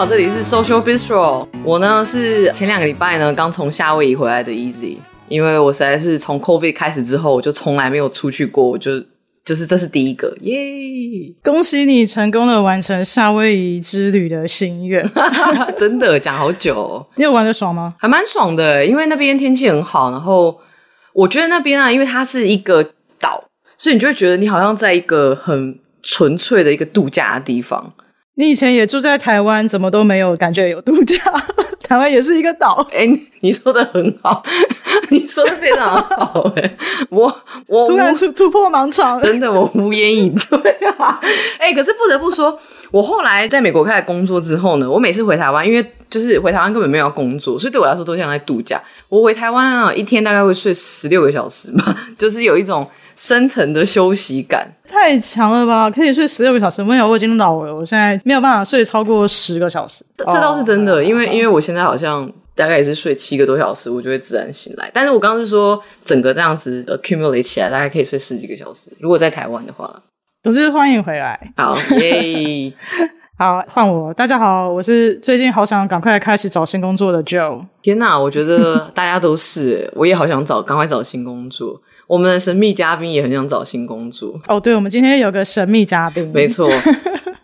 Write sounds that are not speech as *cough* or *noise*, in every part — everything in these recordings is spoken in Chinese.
好，这里是 Social Bistro。我呢是前两个礼拜呢刚从夏威夷回来的 Easy，因为我实在是从 COVID 开始之后，我就从来没有出去过，我就就是这是第一个，耶、yeah！恭喜你成功的完成夏威夷之旅的心愿，*laughs* 真的讲好久、哦。你有玩的爽吗？还蛮爽的，因为那边天气很好，然后我觉得那边啊，因为它是一个岛，所以你就会觉得你好像在一个很纯粹的一个度假的地方。你以前也住在台湾，怎么都没有感觉有度假？台湾也是一个岛。哎、欸，你说的很好，你说的非常好。哎，我我突然突突破盲肠，真的我无言以对啊。哎、欸，可是不得不说，我后来在美国开始工作之后呢，我每次回台湾，因为就是回台湾根本没有要工作，所以对我来说都像在度假。我回台湾啊，一天大概会睡十六个小时吧，*laughs* 就是有一种。深层的休息感太强了吧？可以睡十六个小时？没有，我已经老了，我现在没有办法睡超过十个小时。这倒是真的，哦、因为因为我现在好像大概也是睡七个多小时，我就会自然醒来。但是我刚刚是说，整个这样子 accumulate 起来，大概可以睡十几个小时。如果在台湾的话，总之欢迎回来。好耶，*laughs* 好换我。大家好，我是最近好想赶快开始找新工作的 Joe。天哪，我觉得大家都是，*laughs* 我也好想找，赶快找新工作。我们的神秘嘉宾也很想找新工作哦。对，我们今天有个神秘嘉宾，没错。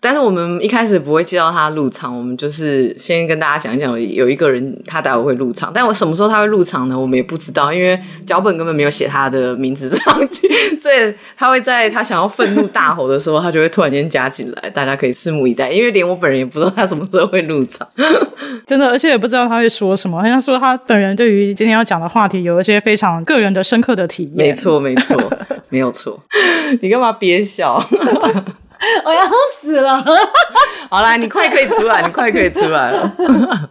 但是我们一开始不会介绍他入场，我们就是先跟大家讲一讲，有一个人他待会会入场，但我什么时候他会入场呢？我们也不知道，因为脚本根本没有写他的名字上去，所以他会在他想要愤怒大吼的时候，他就会突然间加进来，大家可以拭目以待。因为连我本人也不知道他什么时候会入场，真的，而且也不知道他会说什么。好像说他本人对于今天要讲的话题有一些非常个人的深刻的体验。没错，没错，没有错。*laughs* 你干嘛憋笑？我要死了！*laughs* 好啦，你快可以出来，你快可以出来了。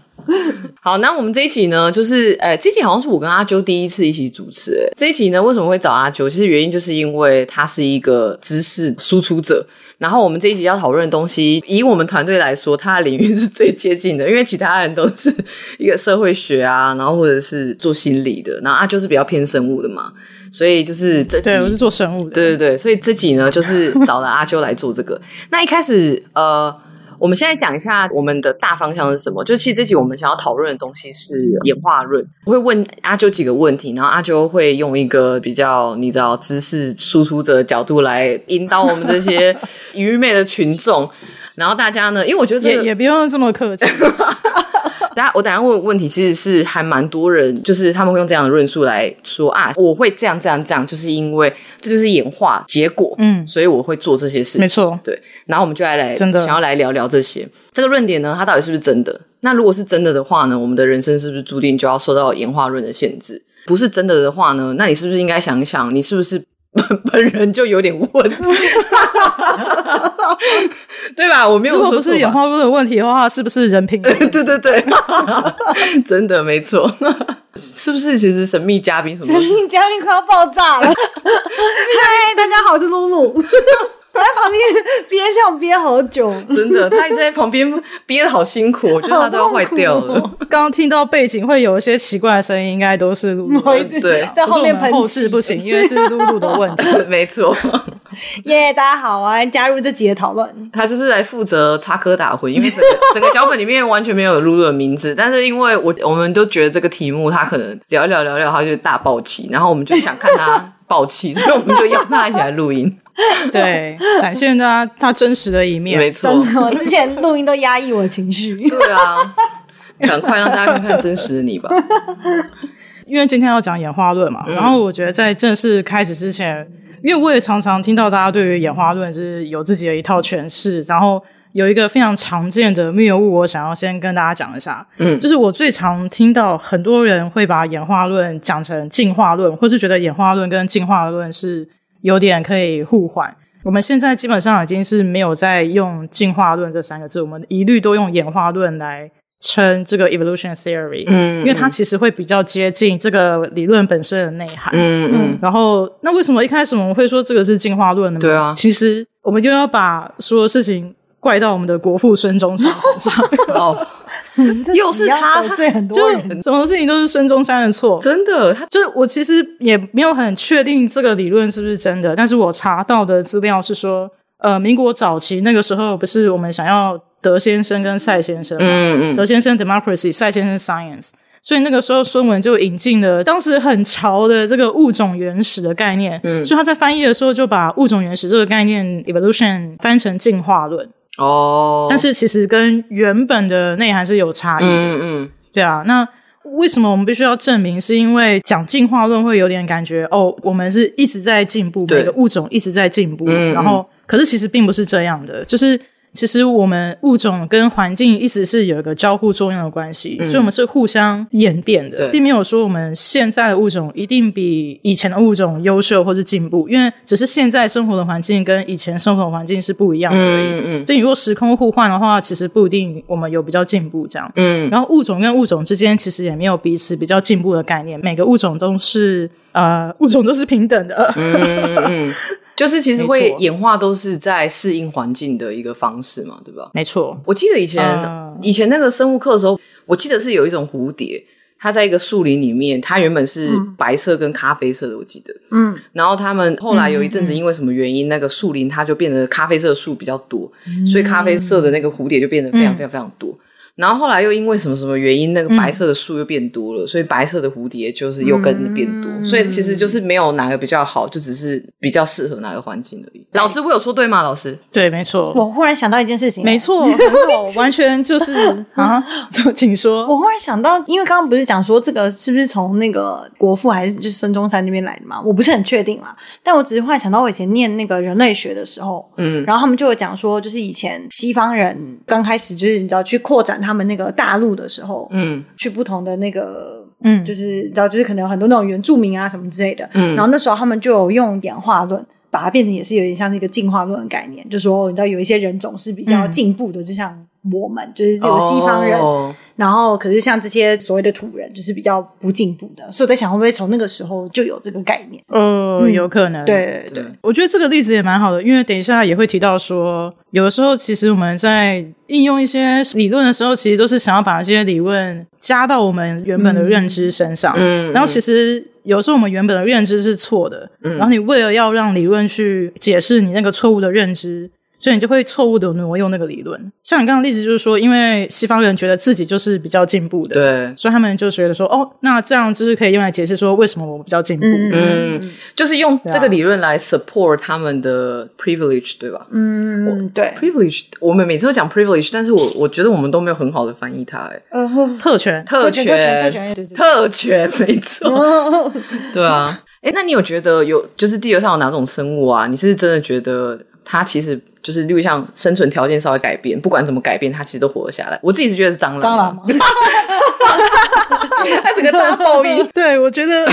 好，那我们这一集呢，就是呃，这一集好像是我跟阿啾第一次一起主持。诶，这一集呢，为什么会找阿啾？其实原因就是因为他是一个知识输出者。然后我们这一集要讨论的东西，以我们团队来说，他的领域是最接近的，因为其他人都是一个社会学啊，然后或者是做心理的，然后阿啾是比较偏生物的嘛。所以就是这集，对，我是做生物的，对对对，所以这集呢，就是找了阿啾来做这个。*laughs* 那一开始，呃，我们现在讲一下我们的大方向是什么？就其实这集我们想要讨论的东西是演化论。我会问阿啾几个问题，然后阿啾会用一个比较你知道知识输出者的角度来引导我们这些 *laughs* 愚昧的群众。然后大家呢，因为我觉得这个也也不用这么客气。*laughs* 等下，我等下问问题，其实是还蛮多人，就是他们会用这样的论述来说啊，我会这样这样这样，就是因为这就是演化结果，嗯，所以我会做这些事情，没错，对。然后我们就来来真的想要来聊聊这些这个论点呢，它到底是不是真的？那如果是真的的话呢，我们的人生是不是注定就要受到演化论的限制？不是真的的话呢，那你是不是应该想一想，你是不是？*laughs* 本人就有点问题，对吧？我没有说。如果不是演化论的问题的话，是不是人品？对对对对，*laughs* 真的没错。*laughs* 是不是其实神秘嘉宾什么？神秘嘉宾快要爆炸了！嗨，大家好，我是露露。我在旁边憋笑憋好久，真的，他一直在旁边憋的好辛苦，我觉得他都要坏掉了。刚刚听到背景会有一些奇怪的声音，应该都是露露。*laughs* 对，在后面喷气不行，因为是露露的问题。没错。*laughs* 耶，大家好啊，加入这集的讨论。他就是来负责插科打诨，因为整个 *laughs* 整个脚本里面完全没有露露的名字，但是因为我我们都觉得这个题目他可能聊一聊聊聊，他就大爆气，然后我们就想看他 *laughs* 爆气，所以我们就邀他一起来录音。*laughs* 对，展现他他真实的一面。没错，我之前录音都压抑我的情绪。对啊，赶快让大家看看真实的你吧。*laughs* 因为今天要讲演化论嘛，嗯、然后我觉得在正式开始之前，因为我也常常听到大家对于演化论是有自己的一套诠释，然后有一个非常常见的谬误，我想要先跟大家讲一下。嗯，就是我最常听到很多人会把演化论讲成进化论，或是觉得演化论跟进化论是。有点可以互换。我们现在基本上已经是没有在用进化论这三个字，我们一律都用演化论来称这个 evolution theory。嗯，因为它其实会比较接近这个理论本身的内涵。嗯嗯。然后，那为什么一开始我们会说这个是进化论呢？对啊，其实我们就要把所有事情怪到我们的国父孙中山身上。*laughs* 哦。又是他，他最很多人，什么事情都是孙中山的错，真的。他就是我，其实也没有很确定这个理论是不是真的，但是我查到的资料是说，呃，民国早期那个时候，不是我们想要德先生跟赛先生嘛？嗯嗯，德先生 democracy，赛先生 science。所以那个时候孙文就引进了当时很潮的这个物种原始的概念。嗯，所以他在翻译的时候就把物种原始这个概念 evolution 翻成进化论。哦，但是其实跟原本的内涵是有差异的。嗯嗯，对啊，那。为什么我们必须要证明？是因为讲进化论会有点感觉哦，我们是一直在进步，每个物种一直在进步，嗯、然后可是其实并不是这样的，就是。其实我们物种跟环境一直是有一个交互作用的关系，嗯、所以我们是互相演变的，并没有说我们现在的物种一定比以前的物种优秀或是进步，因为只是现在生活的环境跟以前生活的环境是不一样的而已。嗯嗯。所以如果时空互换的话，其实不一定我们有比较进步这样。嗯。然后物种跟物种之间其实也没有彼此比较进步的概念，每个物种都是呃物种都是平等的。嗯嗯。嗯就是其实会演化都是在适应环境的一个方式嘛，对吧？没错。我记得以前、呃、以前那个生物课的时候，我记得是有一种蝴蝶，它在一个树林里面，它原本是白色跟咖啡色的，我记得。嗯。然后他们后来有一阵子因为什么原因，嗯、那个树林它就变得咖啡色的树比较多，嗯、所以咖啡色的那个蝴蝶就变得非常非常非常多。嗯然后后来又因为什么什么原因，那个白色的树又变多了，嗯、所以白色的蝴蝶就是又跟着变多。嗯、所以其实就是没有哪个比较好，就只是比较适合哪个环境而已。老师，我有说对吗？老师，对，没错。我忽然想到一件事情，没错，没错，*laughs* 完全就是 *laughs* 啊，*laughs* 请说。我忽然想到，因为刚刚不是讲说这个是不是从那个国父还是就是孙中山那边来的嘛？我不是很确定啦，但我只是忽然想到，我以前念那个人类学的时候，嗯，然后他们就有讲说，就是以前西方人刚开始就是你知道去扩展他们那个大陆。的时候，嗯，去不同的那个，嗯，就是你知道，就是可能有很多那种原住民啊什么之类的，嗯，然后那时候他们就有用演化论把它变成也是有点像是一个进化论的概念，就说你知道有一些人种是比较进步的，嗯、就像。我们就是有西方人，oh. 然后可是像这些所谓的土人，就是比较不进步的，所以我在想，会不会从那个时候就有这个概念？呃、嗯，有可能。对对对，我觉得这个例子也蛮好的，因为等一下也会提到说，有的时候其实我们在应用一些理论的时候，其实都是想要把这些理论加到我们原本的认知身上。嗯，然后其实有时候我们原本的认知是错的，嗯，然后你为了要让理论去解释你那个错误的认知。所以你就会错误的挪用那个理论，像你刚刚的例子就是说，因为西方人觉得自己就是比较进步的，对，所以他们就觉得说，哦，那这样就是可以用来解释说为什么我们比较进步，嗯，就是用这个理论来 support 他们的 privilege，对吧？嗯，对，privilege，我们每次都讲 privilege，但是我我觉得我们都没有很好的翻译它，哎，呃，特权，特权，特权，特权，没错，对啊，*laughs* 哎，那你有觉得有就是地球上有哪种生物啊？你是真的觉得它其实？就是例如像生存条件稍微改变，不管怎么改变，它其实都活了下来。我自己是觉得是蟑螂，蟑螂吗？*laughs* 它整个大报应。*laughs* 对，我觉得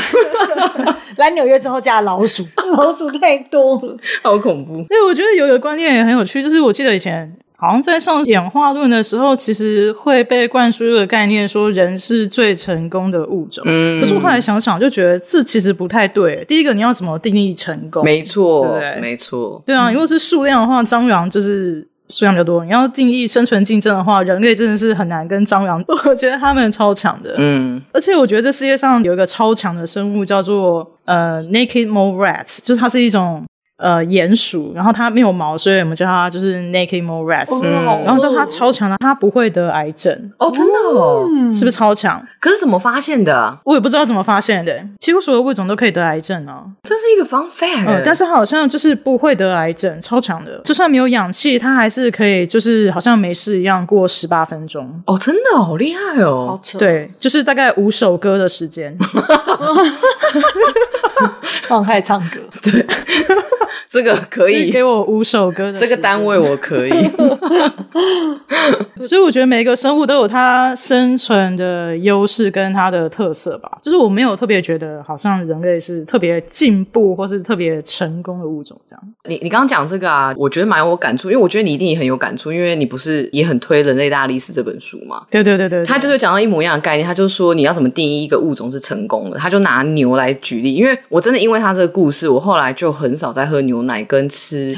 *laughs* 来纽约之后加老鼠，老鼠太多了，好恐怖。对，我觉得有一个观念也很有趣，就是我记得以前。好像在上演化论的时候，其实会被灌输一个概念，说人是最成功的物种。嗯，可是我后来想想，就觉得这其实不太对。第一个，你要怎么定义成功？没错，对，没错。对啊，如果是数量的话，蟑螂就是数量比较多。你要定义生存竞争的话，人类真的是很难跟蟑螂。*laughs* 我觉得他们超强的。嗯，而且我觉得这世界上有一个超强的生物，叫做呃 naked mole rats，就是它是一种。呃，鼹鼠，然后它没有毛，所以我们叫它就是 naked mole rats。嗯，然后说它超强的，它不会得癌症。哦，真的哦，是不是超强？可是怎么发现的？我也不知道怎么发现的。几乎所有物种都可以得癌症哦。这是一个 fun fact。嗯，但是好像就是不会得癌症，超强的。就算没有氧气，它还是可以，就是好像没事一样过十八分钟。哦，真的好厉害哦。好。对，就是大概五首歌的时间。*laughs* 放开唱歌，对，这个可以给我五首歌的这个单位，我可以。*laughs* 所以我觉得每一个生物都有它生存的优势跟它的特色吧。就是我没有特别觉得，好像人类是特别进步或是特别成功的物种这样。你你刚刚讲这个啊，我觉得蛮有感触，因为我觉得你一定也很有感触，因为你不是也很推《人类大历史》这本书嘛？对对对对，他就是讲到一模一样的概念，他就说你要怎么定义一个物种是成功的，他就拿牛来举例，因为我真的因为他这个故事，我后来就很少再喝牛奶跟吃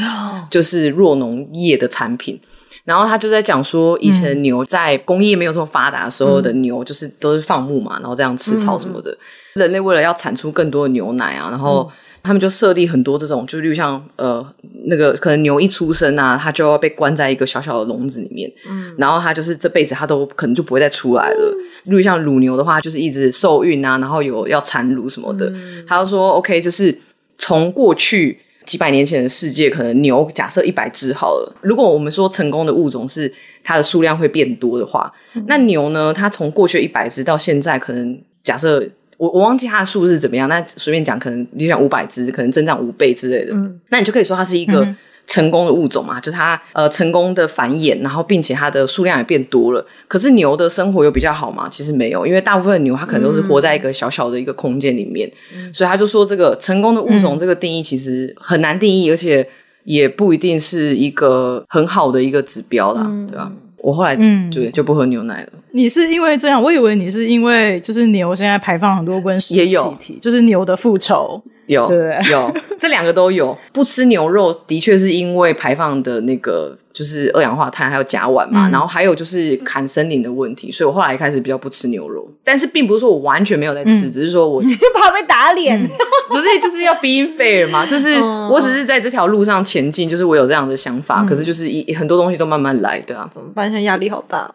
就是弱农业的产品。然后他就在讲说，以前牛在工业没有这么发达的时候的牛，就是都是放牧嘛，然后这样吃草什么的。人类为了要产出更多的牛奶啊，然后他们就设立很多这种，就例如像呃那个可能牛一出生啊，它就要被关在一个小小的笼子里面，嗯，然后它就是这辈子它都可能就不会再出来了。嗯、例如像乳牛的话，就是一直受孕啊，然后有要产乳什么的。嗯、他就说 OK，就是从过去几百年前的世界，可能牛假设一百只好了，如果我们说成功的物种是它的数量会变多的话，嗯、那牛呢，它从过去一百只到现在可能假设。我我忘记它的数字怎么样，那随便讲，可能你想五百只，可能增长五倍之类的，嗯，那你就可以说它是一个成功的物种嘛，嗯、就是它呃成功的繁衍，然后并且它的数量也变多了。可是牛的生活有比较好吗？其实没有，因为大部分的牛它可能都是活在一个小小的一个空间里面，嗯、所以他就说这个成功的物种这个定义其实很难定义，而且也不一定是一个很好的一个指标啦，嗯、对吧？我后来嗯，对，就不喝牛奶了。你是因为这样？我以为你是因为就是牛现在排放很多温室气体，也就是牛的复仇。有对有，*laughs* 这两个都有。不吃牛肉的确是因为排放的那个就是二氧化碳还有甲烷嘛，嗯、然后还有就是砍森林的问题，所以我后来开始比较不吃牛肉。但是并不是说我完全没有在吃，嗯、只是说我 *laughs* 怕被打脸，嗯、不是就是要 being fair 嘛，*laughs* 就是我只是在这条路上前进，就是我有这样的想法，嗯、可是就是一很多东西都慢慢来，对啊，怎么办？现在压力好大。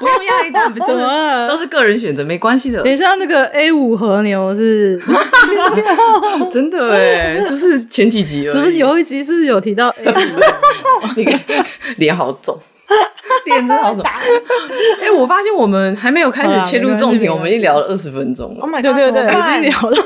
不用压力大，*laughs* 不怎么都是个人选择，没关系的。等一下，那个 A 五和牛是 *laughs* 真的哎，就是前几集，是不是有一集是有提到 *laughs* A 五？你看脸好肿，脸真的好肿。哎，我发现我们还没有开始切入重点，我们已经聊了二十分钟了。Oh my god，对对对，已经聊了，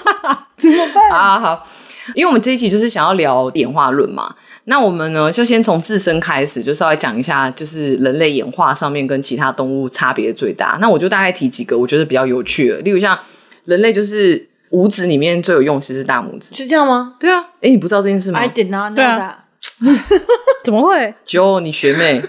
怎么办？啊好，因为我们这一集就是想要聊演化论嘛。那我们呢，就先从自身开始，就稍微讲一下，就是人类演化上面跟其他动物差别最大。那我就大概提几个我觉得比较有趣的，例如像人类就是五指里面最有用，其实是大拇指，是这样吗？对啊，诶，你不知道这件事吗？I did not know that。*laughs* 怎么会？就你学妹。*laughs*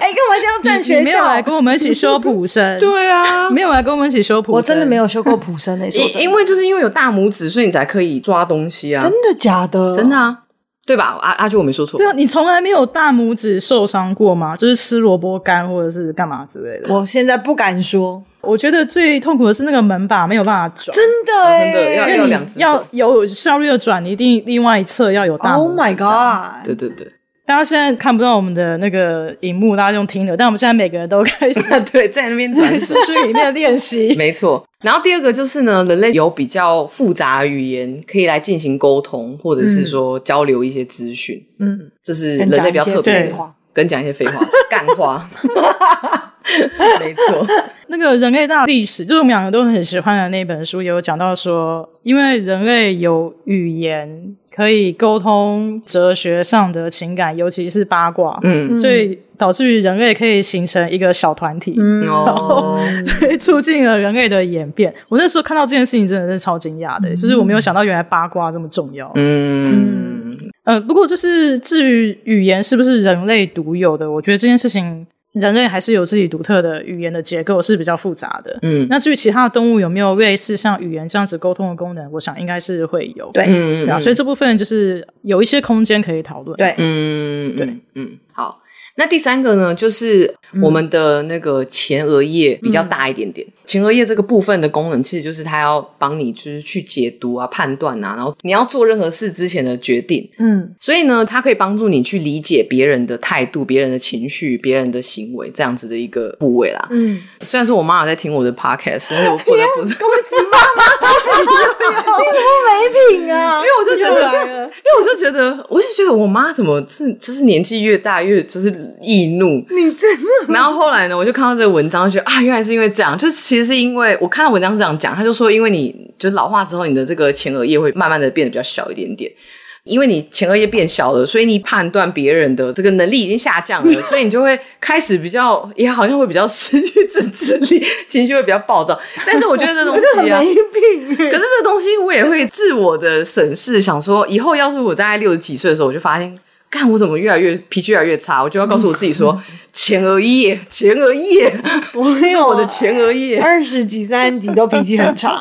哎，跟我们这样站学校，没有来跟我们一起修普生。对啊，没有来跟我们一起修普生。我真的没有修过普生诶，*laughs* 因因为就是因为有大拇指，所以你才可以抓东西啊。真的假的？真的啊，对吧？阿阿啾，我没说错。对啊，你从来没有大拇指受伤过吗？就是吃萝卜干或者是干嘛之类的。我现在不敢说。我觉得最痛苦的是那个门把没有办法转，真的哎，真的要要两只，要有效率的转，你一定另外一侧要有大。Oh my god！对对对。大家现在看不到我们的那个荧幕，大家用听的。但我们现在每个人都开始 *laughs* 对在那边转视讯里面练习。*laughs* 没错。然后第二个就是呢，人类有比较复杂的语言可以来进行沟通，或者是说交流一些资讯。嗯，这是人类比较特别的话，跟讲一些废话、干话。*laughs* *laughs* 没错。*laughs* 那个人类大历史，就是我们两个都很喜欢的那本书，也有讲到说，因为人类有语言。可以沟通哲学上的情感，尤其是八卦，嗯，所以导致于人类可以形成一个小团体，嗯，然后 *laughs* 所以促进了人类的演变。我那时候看到这件事情，真的是超惊讶的，嗯、就是我没有想到原来八卦这么重要，嗯嗯呃，不过就是至于语言是不是人类独有的，我觉得这件事情。人类还是有自己独特的语言的结构，是比较复杂的。嗯，那至于其他的动物有没有类似像语言这样子沟通的功能，我想应该是会有。对，嗯嗯，所以这部分就是有一些空间可以讨论。对，嗯，对，嗯，好。那第三个呢，就是我们的那个前额叶比较大一点点。嗯、前额叶这个部分的功能，其实就是它要帮你就是去解读啊、判断啊，然后你要做任何事之前的决定。嗯，所以呢，它可以帮助你去理解别人的态度、别人的情绪、别人的行为这样子的一个部位啦。嗯，虽然说我妈妈在听我的 podcast，但是我 *laughs* 不得不是恭喜妈妈，*laughs* 你不没品啊！*laughs* 因为我就觉得，因为我就觉得，我就觉得我妈怎么是就是年纪越大越就是。易怒，你真的。然后后来呢，我就看到这个文章，就觉得啊，原来是因为这样。就其实是因为我看到文章这样讲，他就说，因为你就是老化之后，你的这个前额叶会慢慢的变得比较小一点点。因为你前额叶变小了，所以你判断别人的这个能力已经下降了，所以你就会开始比较，也好像会比较失去自制力，情绪会比较暴躁。但 *laughs* 是我觉得这东西啊。可是这东西我也会自我的审视，想说以后要是我大概六十几岁的时候，我就发现。看我怎么越来越脾气越来越差，我就要告诉我自己说：*laughs* 前额叶，前额叶，这是我的前额叶。二十几、三十几都脾气很差，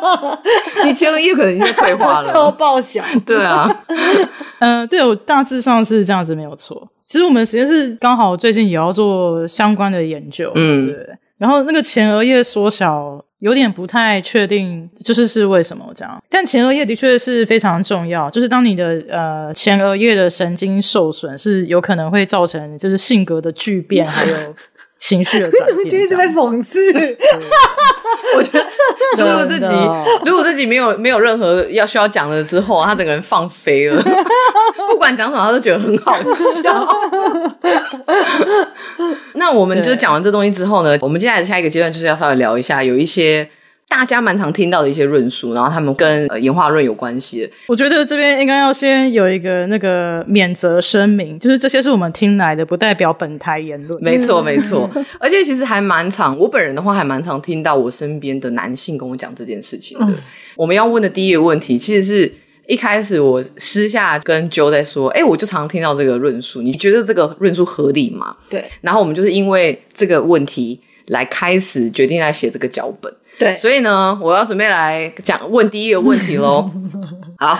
*laughs* 你前额叶可能已经退化了，超爆小。对啊，嗯、*laughs* 呃，对，我大致上是这样子，没有错。其实我们实验室刚好最近也要做相关的研究，嗯，对。然后那个前额叶缩小。有点不太确定，就是是为什么这样。但前额叶的确是非常重要，就是当你的呃前额叶的神经受损，是有可能会造成就是性格的巨变，还有。情绪的转变，*laughs* 就一直被讽刺。*laughs* 我觉得，如果自己如果自己没有没有任何要需要讲的之后，他整个人放飞了，*laughs* 不管讲什么，他都觉得很好笑。那我们就讲完这东西之后呢，我们接下来下一个阶段就是要稍微聊一下，有一些。大家蛮常听到的一些论述，然后他们跟呃演化论有关系。我觉得这边应该要先有一个那个免责声明，就是这些是我们听来的，不代表本台言论。没错，没错。而且其实还蛮常，我本人的话还蛮常听到我身边的男性跟我讲这件事情的。嗯、我们要问的第一个问题，其实是一开始我私下跟 Joe 在说，哎，我就常常听到这个论述，你觉得这个论述合理吗？对。然后我们就是因为这个问题来开始决定来写这个脚本。对，所以呢，我要准备来讲问第一个问题喽。*laughs* 好，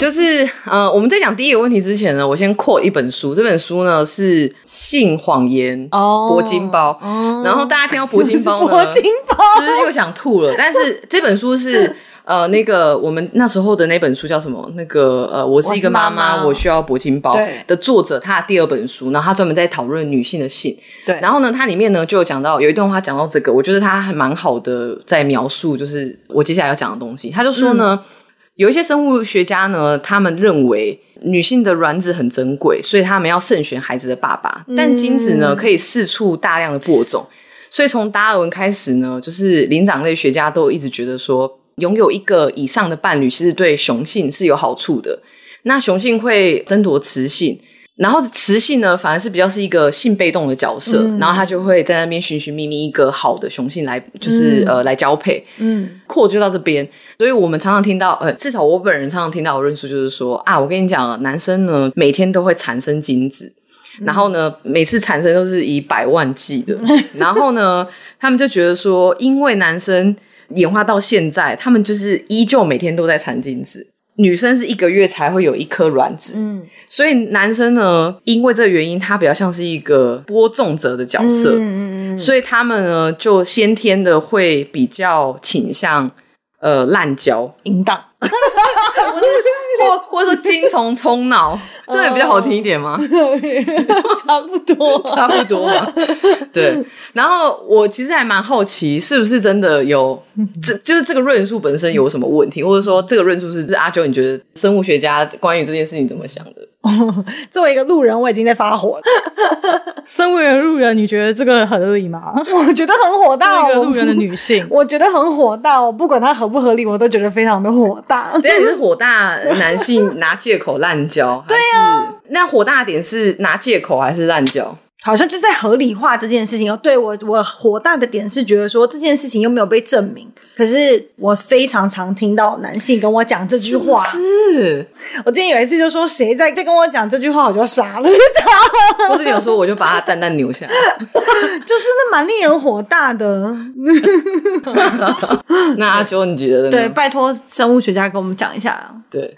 就是呃，我们在讲第一个问题之前呢，我先 quote 一本书，这本书呢是《性谎言》哦，铂金包。哦，然后大家听到铂金包呢，*laughs* 铂金包，其实又想吐了。但是这本书是。呃，那个我们那时候的那本书叫什么？那个呃，我是一个妈妈，我，妈妈我需要铂金包的作者，他的第二本书，然后他专门在讨论女性的性。对，然后呢，它里面呢就有讲到有一段话讲到这个，我觉得他还蛮好的，在描述就是我接下来要讲的东西。他就说呢，嗯、有一些生物学家呢，他们认为女性的卵子很珍贵，所以他们要慎选孩子的爸爸，但精子呢可以四处大量的播种，所以从达尔文开始呢，就是灵长类学家都一直觉得说。拥有一个以上的伴侣，其实对雄性是有好处的。那雄性会争夺雌性，然后雌性呢，反而是比较是一个性被动的角色，嗯、然后他就会在那边寻寻觅觅一个好的雄性来，就是、嗯、呃来交配。嗯，扩就到这边，所以我们常常听到，呃，至少我本人常常听到的论述就是说啊，我跟你讲，男生呢每天都会产生精子，嗯、然后呢每次产生都是以百万计的，嗯、*laughs* 然后呢他们就觉得说，因为男生。演化到现在，他们就是依旧每天都在产精子，女生是一个月才会有一颗卵子，嗯，所以男生呢，因为这个原因，他比较像是一个播种者的角色，嗯嗯嗯，所以他们呢，就先天的会比较倾向呃滥交。淫荡。*laughs* 或或者说精虫充脑，这样比较好听一点吗？*laughs* 差不多，*laughs* 差不多嘛。对。然后我其实还蛮好奇，是不是真的有这就是这个论述本身有什么问题，或者说这个论述是是阿九，你觉得生物学家关于这件事情怎么想的？*laughs* 作为一个路人，我已经在发火了。*laughs* 身为路人，你觉得这个合理吗？*laughs* 我觉得很火大。一个路人的女性，我觉得很火大。我不管它合不合理，我都觉得非常的火大。对，你是火大男性拿借口滥交，对啊。那火大点是拿借口还是滥交？好像就在合理化这件事情哦。对，我，我火大的点是觉得说这件事情又没有被证明。可是我非常常听到男性跟我讲这句话。是，我之前有一次就说谁在在跟我讲这句话，我就杀了他。或者有时候我就把他蛋蛋扭下来，*laughs* 就是那蛮令人火大的。*laughs* 那阿啾你觉得呢？对，拜托生物学家跟我们讲一下。对，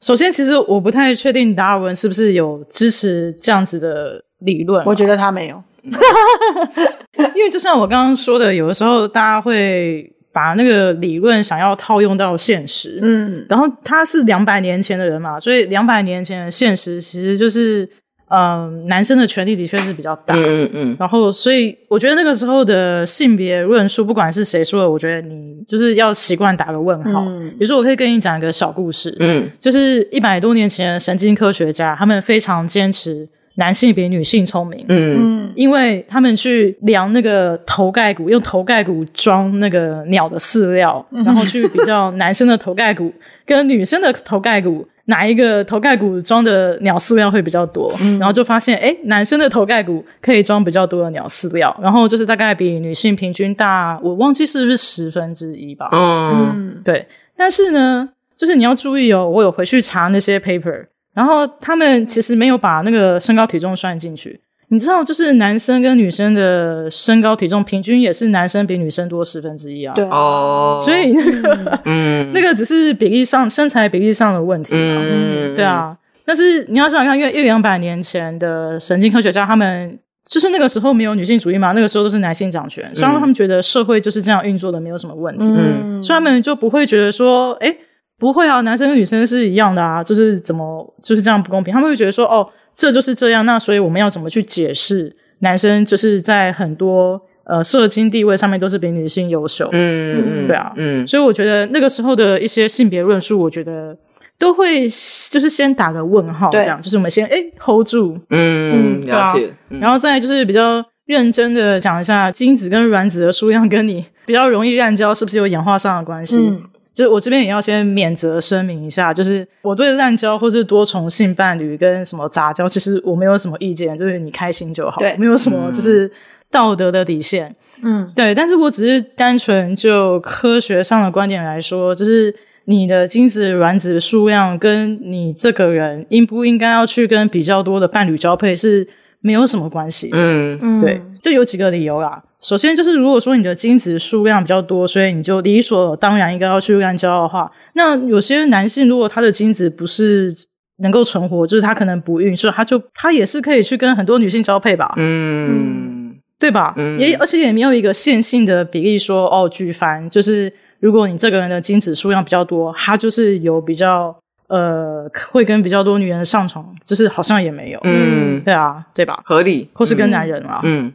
首先其实我不太确定达尔文是不是有支持这样子的理论。我觉得他没有，*laughs* 因为就像我刚刚说的，有的时候大家会。把那个理论想要套用到现实，嗯，然后他是两百年前的人嘛，所以两百年前的现实其实就是，嗯、呃，男生的权利的确是比较大，嗯嗯，嗯，然后所以我觉得那个时候的性别论述，不管是谁说的，我觉得你就是要习惯打个问号。嗯，比如说我可以跟你讲一个小故事，嗯，就是一百多年前的神经科学家，他们非常坚持。男性比女性聪明，嗯，因为他们去量那个头盖骨，用头盖骨装那个鸟的饲料，嗯、然后去比较男生的头盖骨 *laughs* 跟女生的头盖骨，哪一个头盖骨装的鸟饲料会比较多？嗯、然后就发现，哎，男生的头盖骨可以装比较多的鸟饲料，然后就是大概比女性平均大，我忘记是不是十分之一吧？嗯，嗯，对。但是呢，就是你要注意哦，我有回去查那些 paper。然后他们其实没有把那个身高体重算进去，你知道，就是男生跟女生的身高体重平均也是男生比女生多十分之一啊。对哦，所以那个，嗯，*laughs* 那个只是比例上身材比例上的问题啊。嗯，对啊。但是你要想想看，因为一两百年前的神经科学家他们就是那个时候没有女性主义嘛，那个时候都是男性掌权，所以他们觉得社会就是这样运作的，没有什么问题。嗯，所以他们就不会觉得说，哎，不会啊，男生跟女生是一样的啊，就是怎么就是这样不公平？他们会觉得说，哦，这就是这样，那所以我们要怎么去解释男生就是在很多呃社经地位上面都是比女性优秀？嗯嗯，对啊，嗯，所以我觉得那个时候的一些性别论述，我觉得。都会就是先打个问号，这样就是我们先哎 hold 住，嗯，了解，然后再就是比较认真的讲一下精子跟卵子的数量跟你比较容易滥交是不是有演化上的关系？嗯，就是我这边也要先免责声明一下，就是我对滥交或是多重性伴侣跟什么杂交，其实我没有什么意见，就是你开心就好，对，没有什么就是道德的底线，嗯，对，但是我只是单纯就科学上的观点来说，就是。你的精子卵子数量跟你这个人应不应该要去跟比较多的伴侣交配是没有什么关系。嗯嗯，对，就有几个理由啦。首先就是如果说你的精子数量比较多，所以你就理所当然应该要去滥交的话，那有些男性如果他的精子不是能够存活，就是他可能不孕，所以他就他也是可以去跟很多女性交配吧。嗯，对吧？嗯，也而且也没有一个线性的比例说哦，举凡就是。如果你这个人的精子数量比较多，他就是有比较呃，会跟比较多女人上床，就是好像也没有，嗯，对啊，对吧？合理，或是跟男人啊，嗯，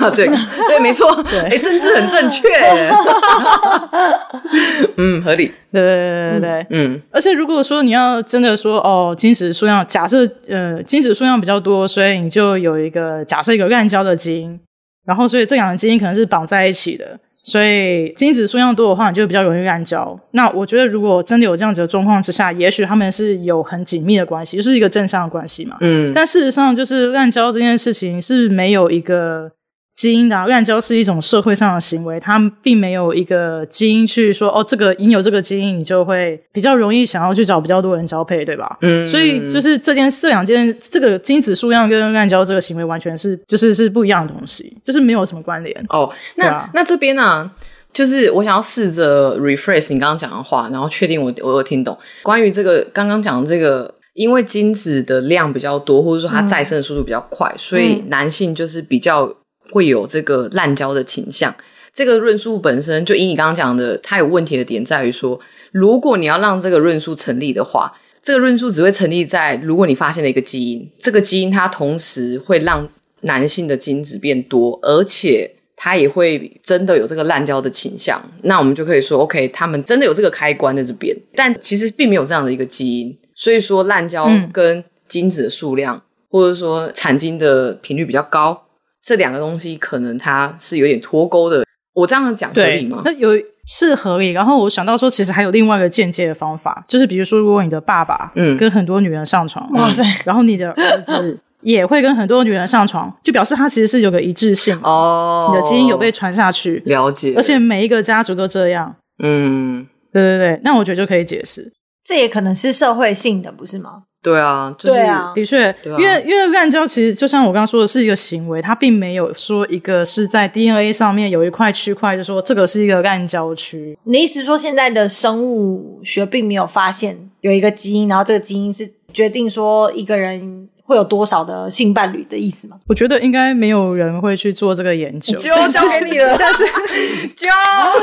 啊，对对，没错，*laughs* 对，哎，政治很正确，*laughs* 嗯，合理，对对对对对，嗯，而且如果说你要真的说哦，精子数量假设呃，精子数量比较多，所以你就有一个假设一个滥交的基因，然后所以这两个基因可能是绑在一起的。所以精子数量多的话，你就比较容易滥交。那我觉得，如果真的有这样子的状况之下，也许他们是有很紧密的关系，就是一个正向的关系嘛。嗯。但事实上，就是滥交这件事情是没有一个。基因的滥交是一种社会上的行为，它并没有一个基因去说哦，这个你有这个基因，你就会比较容易想要去找比较多人交配，对吧？嗯，所以就是这件这两件，这个精子数量跟滥交这个行为完全是就是是不一样的东西，就是没有什么关联。哦，那、啊、那这边呢、啊，就是我想要试着 rephrase 你刚刚讲的话，然后确定我我有听懂关于这个刚刚讲的这个，因为精子的量比较多，或者说它再生的速度比较快，嗯、所以男性就是比较。会有这个滥交的倾向，这个论述本身就以你刚刚讲的，它有问题的点在于说，如果你要让这个论述成立的话，这个论述只会成立在如果你发现了一个基因，这个基因它同时会让男性的精子变多，而且它也会真的有这个滥交的倾向，那我们就可以说，OK，他们真的有这个开关在这边，但其实并没有这样的一个基因，所以说滥交跟精子的数量，或者说产精的频率比较高。这两个东西可能它是有点脱钩的，我这样讲合理吗？那有是合理。然后我想到说，其实还有另外一个间接的方法，就是比如说，如果你的爸爸嗯跟很多女人上床，哇塞，然后你的儿子 *laughs* 也会跟很多女人上床，就表示他其实是有个一致性哦，你的基因有被传下去，了解。而且每一个家族都这样，嗯，对对对，那我觉得就可以解释，这也可能是社会性的，不是吗？对啊，就是、对啊，的确，因为因为滥交其实就像我刚刚说的是一个行为，它并没有说一个是在 DNA 上面有一块区块，就说这个是一个滥交区。你的意思说现在的生物学并没有发现有一个基因，然后这个基因是决定说一个人。会有多少的性伴侣的意思吗？我觉得应该没有人会去做这个研究，*laughs* 就交给你了。但是，*laughs* 就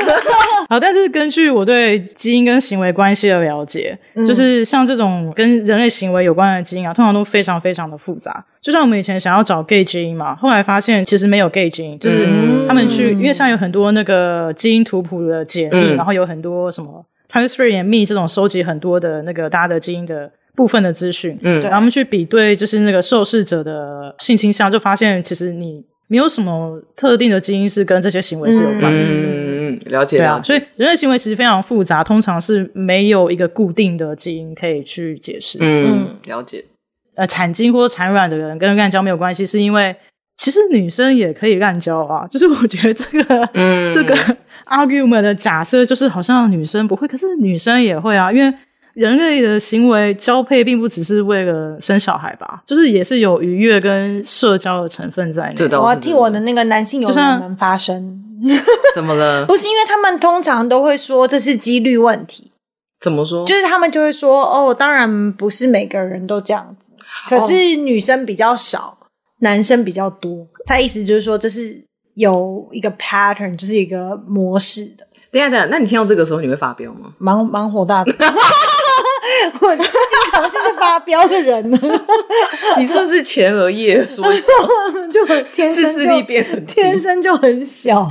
*laughs* 好，但是根据我对基因跟行为关系的了解，嗯、就是像这种跟人类行为有关的基因啊，通常都非常非常的复杂。就像我们以前想要找 gay 基因嘛，后来发现其实没有 gay 基因，就是他们去，嗯、因为像有很多那个基因图谱的解密，嗯、然后有很多什么 23andMe 这种收集很多的那个大家的基因的。部分的资讯，嗯，然后我们去比对，就是那个受试者的性倾向，就发现其实你没有什么特定的基因是跟这些行为是有关的。嗯，了解，对啊，所以人类行为其实非常复杂，通常是没有一个固定的基因可以去解释。嗯，了解。呃，产精或者产卵的人跟滥交没有关系，是因为其实女生也可以滥交啊。*laughs* 就是我觉得这个，嗯，这个 argument 的假设就是好像女生不会，可是女生也会啊，因为。人类的行为交配并不只是为了生小孩吧，就是也是有愉悦跟社交的成分在内。我要替我的那个男性友人们发声。*laughs* 怎么了？不是因为他们通常都会说这是几率问题。怎么说？就是他们就会说哦，当然不是每个人都这样子，可是女生比较少。男生比较多。他意思就是说，这是有一个 pattern，就是一个模式的。等下等下，那你听到这个时候你会发飙吗？蛮蛮火大的。*laughs* *laughs* 我是经常就是发飙的人呢。*laughs* 你是不是前额叶缩小？*laughs* 就天生就自制力变很，天生就很小。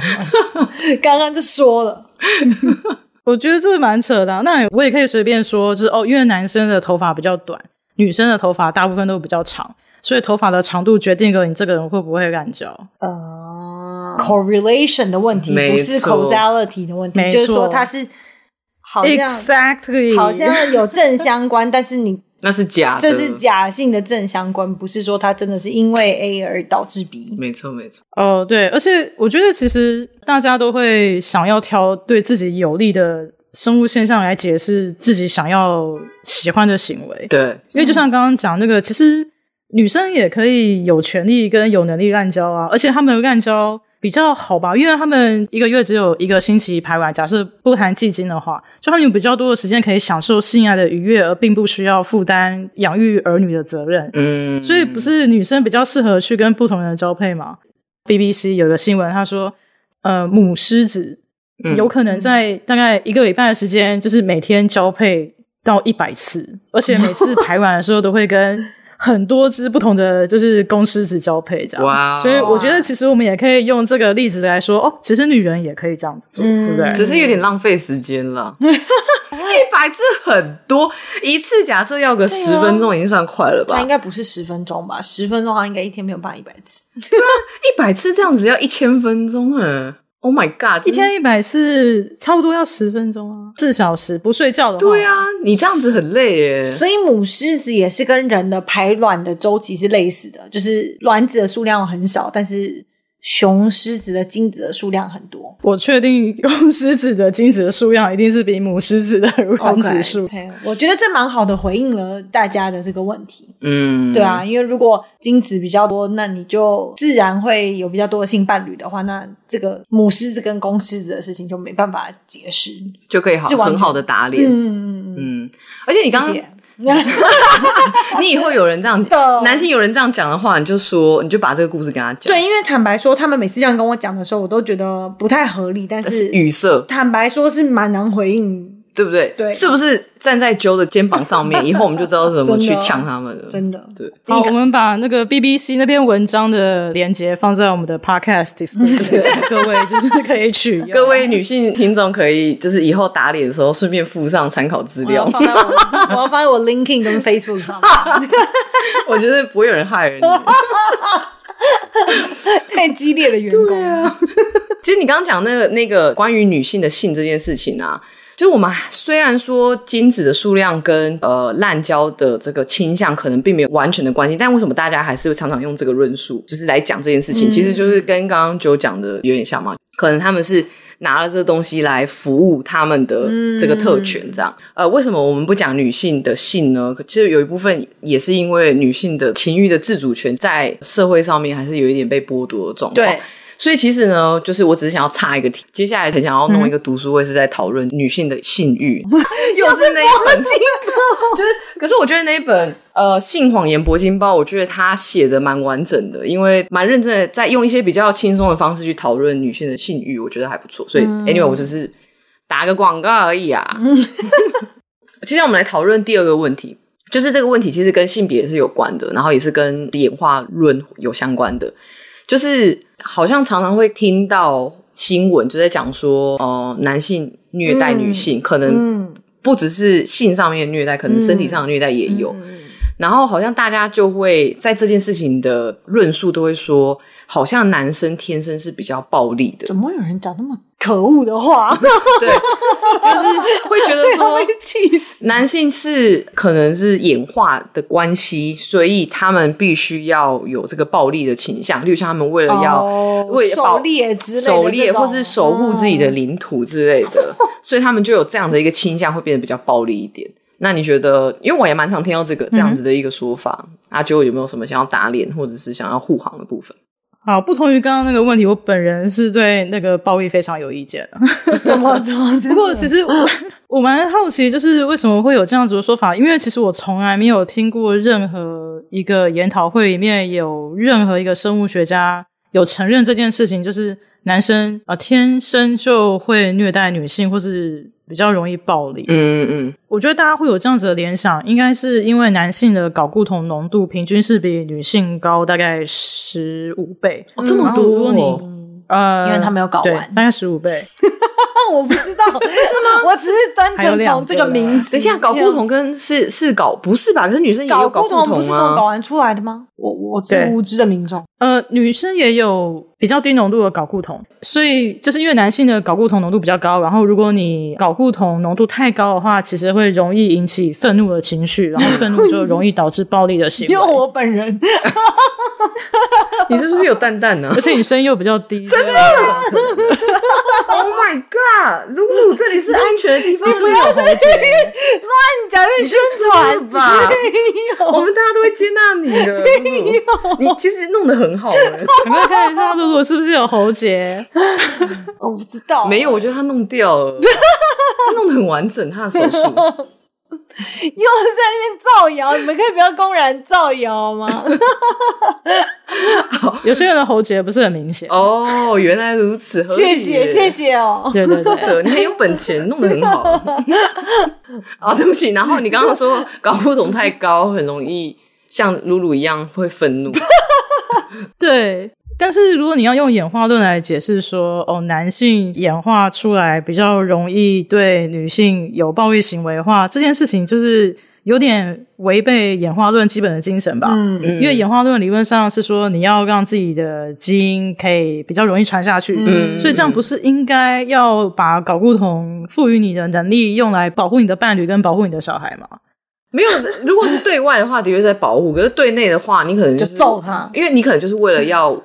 刚刚就说了，我觉得这个蛮扯的啊。那我也可以随便说，就是哦，因为男生的头发比较短，女生的头发大部分都比较长，所以头发的长度决定了你这个人会不会滥交。呃，correlation 的问题不是 causality 的问题，就是说它是好像 Exactly，好像有正相关，但是你 *laughs* 那是假的，这是假性的正相关，不是说它真的是因为 A 而导致 B。没错没错。哦，对，而且我觉得其实大家都会想要挑对自己有利的生物现象来解释自己想要喜欢的行为。对，因为就像刚刚讲那个，其实女生也可以有权利跟有能力滥交啊，而且他们的滥交比较好吧，因为他们一个月只有一个星期排卵，假设不谈季经的话，就他们有比较多的时间可以享受性爱的愉悦，而并不需要负担养育儿女的责任。嗯，所以不是女生比较适合去跟不同人交配吗？BBC 有个新闻，他说，呃，母狮子有可能在大概一个礼拜的时间，就是每天交配到一百次，而且每次排卵的时候都会跟很多只不同的就是公狮子交配，这样。哇哦所以我觉得其实我们也可以用这个例子来说，哦，其实女人也可以这样子做，嗯对不对？只是有点浪费时间了。*laughs* 一百次很多，一次假设要个十分钟已经算快了吧？那应该不是十分钟吧？十分钟它应该一天没有办法一百次。一百次这样子要一千分钟哎！Oh my god！一天一百次，差不多要十分钟啊，四小时不睡觉的话。对啊，你这样子很累耶。所以母狮子也是跟人的排卵的周期是类似的，就是卵子的数量很少，但是雄狮子的精子的数量很多。我确定公狮子的精子的数量一定是比母狮子的 *laughs* 卵子数。我觉得这蛮好的回应了大家的这个问题。嗯，对啊，因为如果精子比较多，那你就自然会有比较多的性伴侣的话，那这个母狮子跟公狮子的事情就没办法解释。就可以好很好的打脸。嗯嗯嗯，嗯，而且你刚刚谢谢。*laughs* 你以后有人这样的男性有人这样讲的话，你就说，你就把这个故事跟他讲。对，因为坦白说，他们每次这样跟我讲的时候，我都觉得不太合理。但是是语塞，坦白说，是蛮难回应，对不对？对是不是站在 Joe 的肩膀上面？*laughs* 以后我们就知道怎么去呛他们了。真的。对，好，我们把那个 BBC 那篇文章的连接放在我们的 Podcast description，*laughs* 各位就是可以取。各位女性听众可以就是以后打脸的时候顺便附上参考资料我要。放在我，我要放在我 LinkedIn 跟 Facebook 上。*laughs* 我觉得不会有人害人。太激烈的员工。啊其实你刚刚讲那个那个关于女性的性这件事情啊，就是我们虽然说精子的数量跟呃滥交的这个倾向可能并没有完全的关系，但为什么大家还是会常常用这个论述，就是来讲这件事情？嗯其实就是跟刚刚九讲的有点像嘛，可能他们是拿了这个东西来服务他们的这个特权，这样。呃，为什么我们不讲女性的性呢？其实有一部分也是因为女性的情欲的自主权在社会上面还是有一点被剥夺的状况。对。所以其实呢，就是我只是想要插一个题，接下来很想要弄一个读书会，是在讨论女性的性欲，*laughs* 又是那一本，*laughs* 就是，可是我觉得那一本呃《性谎言铂金包》，我觉得他写的蛮完整的，因为蛮认真的在用一些比较轻松的方式去讨论女性的性欲，我觉得还不错。所以、嗯、anyway，我只是打个广告而已啊。接下来我们来讨论第二个问题，就是这个问题其实跟性别是有关的，然后也是跟演化论有相关的。就是好像常常会听到新闻，就在讲说，呃，男性虐待女性，嗯、可能不只是性上面的虐待，可能身体上的虐待也有。嗯、然后好像大家就会在这件事情的论述都会说，好像男生天生是比较暴力的。怎么会有人讲那么可恶的话？*laughs* 对，就是会觉得说，*laughs* 气死。男性是可能是演化的关系，所以他们必须要有这个暴力的倾向，例如像他们为了要、哦、为了狩猎之类的狩猎或是守护自己的领土之类的，哦、*laughs* 所以他们就有这样的一个倾向，会变得比较暴力一点。那你觉得？因为我也蛮常听到这个这样子的一个说法，嗯、阿九有没有什么想要打脸或者是想要护航的部分？好，不同于刚刚那个问题，我本人是对那个暴力非常有意见的。*laughs* 怎么怎么？*laughs* 不过其实我我蛮好奇，就是为什么会有这样子的说法？因为其实我从来没有听过任何一个研讨会里面有任何一个生物学家有承认这件事情，就是男生啊、呃、天生就会虐待女性，或是比较容易暴力。嗯嗯嗯，我觉得大家会有这样子的联想，应该是因为男性的睾固酮浓度平均是比女性高大概十五倍。哦，这么多！如果你呃，因为他没有搞完，大概十五倍。*laughs* 我不知道 *laughs* 是吗？我只是单纯从这个名字。等一下，睾固酮跟是是搞不是吧？可是女生也有睾固酮啊？不是从睾丸出来的吗？我我是无知的民众。呃，女生也有比较低浓度的睾固酮，所以就是因为男性的睾固酮浓度比较高，然后如果你睾固酮浓度太高的话，其实会容易引起愤怒的情绪，然后愤怒就容易导致暴力的行为。因为我本人。你是不是有蛋蛋呢？而且你声音又比较低，真的？Oh my god！露露，这里是安全的地方，你不要在这里乱讲，你宣传吧。*laughs* 我们大家都会接纳你的，*laughs* 你其实弄得很好哎。有没有看一下露露是不是有喉结？*laughs* 我不知道，没有，我觉得他弄掉了，*laughs* 他弄得很完整，他的手术。又是在那边造谣，你们可以不要公然造谣吗？*laughs* 有些人的喉结不是很明显哦，原来如此，谢谢谢谢哦，对对对，你很有本钱，弄得很好。哦，对不起，然后你刚刚说睾固酮太高，很容易像露露一样会愤怒，对。但是如果你要用演化论来解释说，哦，男性演化出来比较容易对女性有暴力行为的话，这件事情就是有点违背演化论基本的精神吧？嗯，因为演化论理论上是说你要让自己的基因可以比较容易传下去，嗯，所以这样不是应该要把睾固酮赋予你的能力用来保护你的伴侣跟保护你的小孩吗？没有，如果是对外的话，的确在保护；可是对内的话，你可能就是、就揍他，因为你可能就是为了要。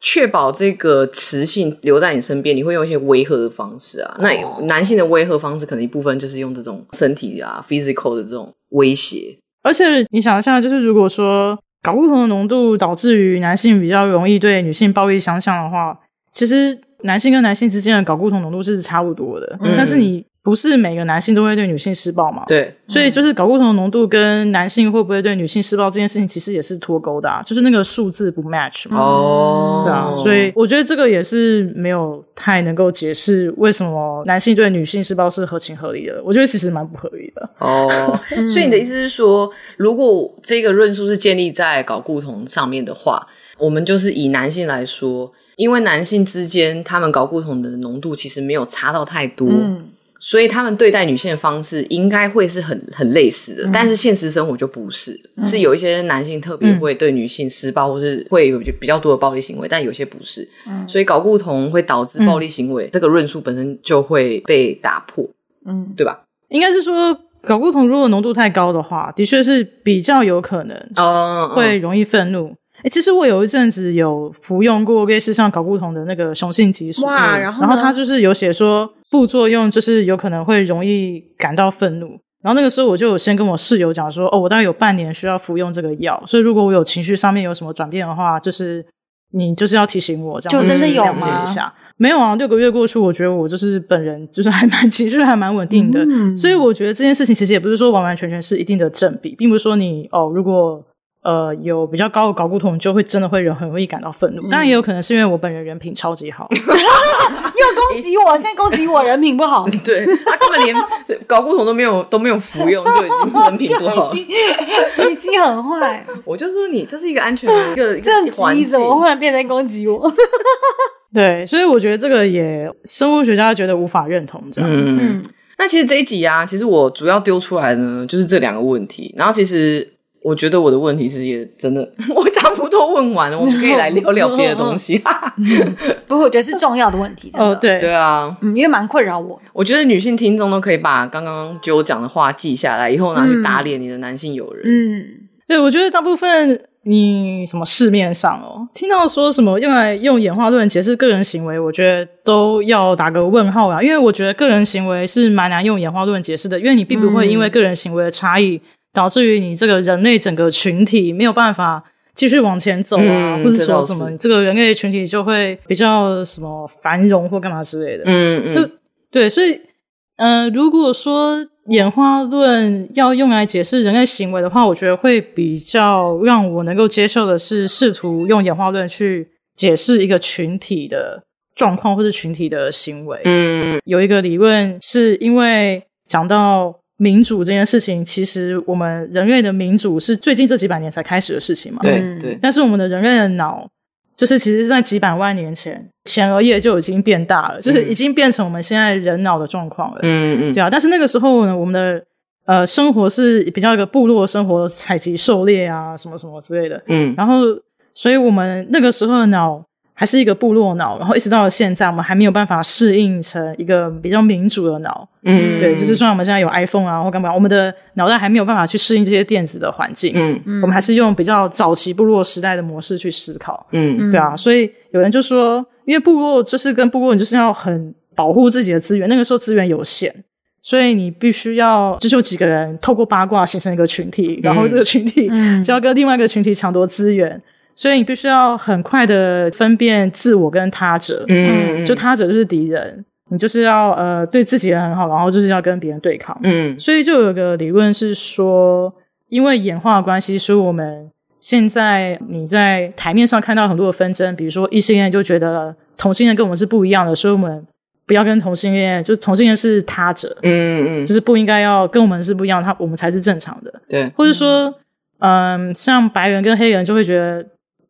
确保这个雌性留在你身边，你会用一些威吓的方式啊。那男性的威吓方式，可能一部分就是用这种身体啊，physical 的这种威胁。而且你想一下，就是如果说睾固酮的浓度导致于男性比较容易对女性暴力相向的话，其实男性跟男性之间的睾固酮浓度是差不多的，嗯、但是你。不是每个男性都会对女性施暴嘛？对，所以就是睾固酮浓度跟男性会不会对女性施暴这件事情，其实也是脱钩的啊，就是那个数字不 match 嘛。哦，对啊，所以我觉得这个也是没有太能够解释为什么男性对女性施暴是合情合理的。我觉得其实蛮不合理的。哦，*laughs* 所以你的意思是说，如果这个论述是建立在睾固酮上面的话，我们就是以男性来说，因为男性之间他们睾固酮的浓度其实没有差到太多。嗯所以他们对待女性的方式应该会是很很类似的，嗯、但是现实生活就不是，嗯、是有一些男性特别会对女性施暴，嗯、或是会有比较多的暴力行为，但有些不是。嗯、所以睾固酮会导致暴力行为，嗯、这个论述本身就会被打破，嗯，对吧？应该是说睾固酮如果浓度太高的话，的确是比较有可能哦，会容易愤怒。欸、其实我有一阵子有服用过类似像睾固酮的那个雄性激素，哇，然后然后他就是有写说副作用就是有可能会容易感到愤怒，然后那个时候我就有先跟我室友讲说，哦，我大概有半年需要服用这个药，所以如果我有情绪上面有什么转变的话，就是你就是要提醒我，这样就真的有吗？了解一下，没有啊，六个月过去，我觉得我就是本人就是还蛮 *laughs* 情绪还蛮稳定的，嗯、所以我觉得这件事情其实也不是说完完全全是一定的正比，并不是说你哦如果。呃，有比较高的睾固酮，就会真的会人很容易感到愤怒。当然，也有可能是因为我本人人品超级好。*laughs* *laughs* 又攻击我，现在攻击我人品不好。*laughs* 对，他根本连高固酮都没有都没有服用，就已经人品不好，已经，已经很坏。我就说你这是一个安全的一个正极，怎么忽然变成攻击我？对，所以我觉得这个也生物学家觉得无法认同这样。嗯，嗯，那其实这一集啊，其实我主要丢出来的呢，就是这两个问题。然后其实。我觉得我的问题是也真的，*laughs* 我差不多问完了，我们可以来聊聊别的东西。*laughs* 不过我觉得是重要的问题，真的。哦，对对啊，嗯，因为蛮困扰我。我觉得女性听众都可以把刚刚就讲的话记下来，以后拿去打脸你的男性友人。嗯，对，我觉得大部分你什么市面上哦，听到说什么用来用演化论解释个人行为，我觉得都要打个问号啊，因为我觉得个人行为是蛮难用演化论解释的，因为你并不会因为个人行为的差异。导致于你这个人类整个群体没有办法继续往前走啊，嗯、或者说什么，你这个人类群体就会比较什么繁荣或干嘛之类的。嗯嗯，对，所以，嗯、呃，如果说演化论要用来解释人类行为的话，我觉得会比较让我能够接受的是，试图用演化论去解释一个群体的状况或是群体的行为。嗯，有一个理论是因为讲到民主这件事情，其实我们人类的民主是最近这几百年才开始的事情嘛。对对。但是我们的人类的脑，就是其实是在几百万年前，前额叶就已经变大了，就是已经变成我们现在人脑的状况了。嗯嗯，对啊。但是那个时候呢，我们的呃生活是比较一个部落生活，采集狩猎啊，什么什么之类的。嗯。然后，所以我们那个时候的脑还是一个部落脑，然后一直到了现在，我们还没有办法适应成一个比较民主的脑。嗯。对，就是虽然我们现在有 iPhone 啊，或干嘛，我们的脑袋还没有办法去适应这些电子的环境。嗯嗯。我们还是用比较早期部落时代的模式去思考。嗯。对啊，所以有人就说。因为部落就是跟部落，你就是要很保护自己的资源。那个时候资源有限，所以你必须要就是有几个人透过八卦形成一个群体，然后这个群体就要跟另外一个群体抢夺资源。嗯、所以你必须要很快的分辨自我跟他者。嗯，就他者就是敌人，你就是要呃对自己人很好，然后就是要跟别人对抗。嗯，所以就有个理论是说，因为演化的关系，所以我们。现在你在台面上看到很多的纷争，比如说异性恋就觉得同性恋跟我们是不一样的，所以我们不要跟同性恋，就同性恋是他者，嗯嗯，就是不应该要跟我们是不一样，他我们才是正常的，对，或者说，嗯，像白人跟黑人就会觉得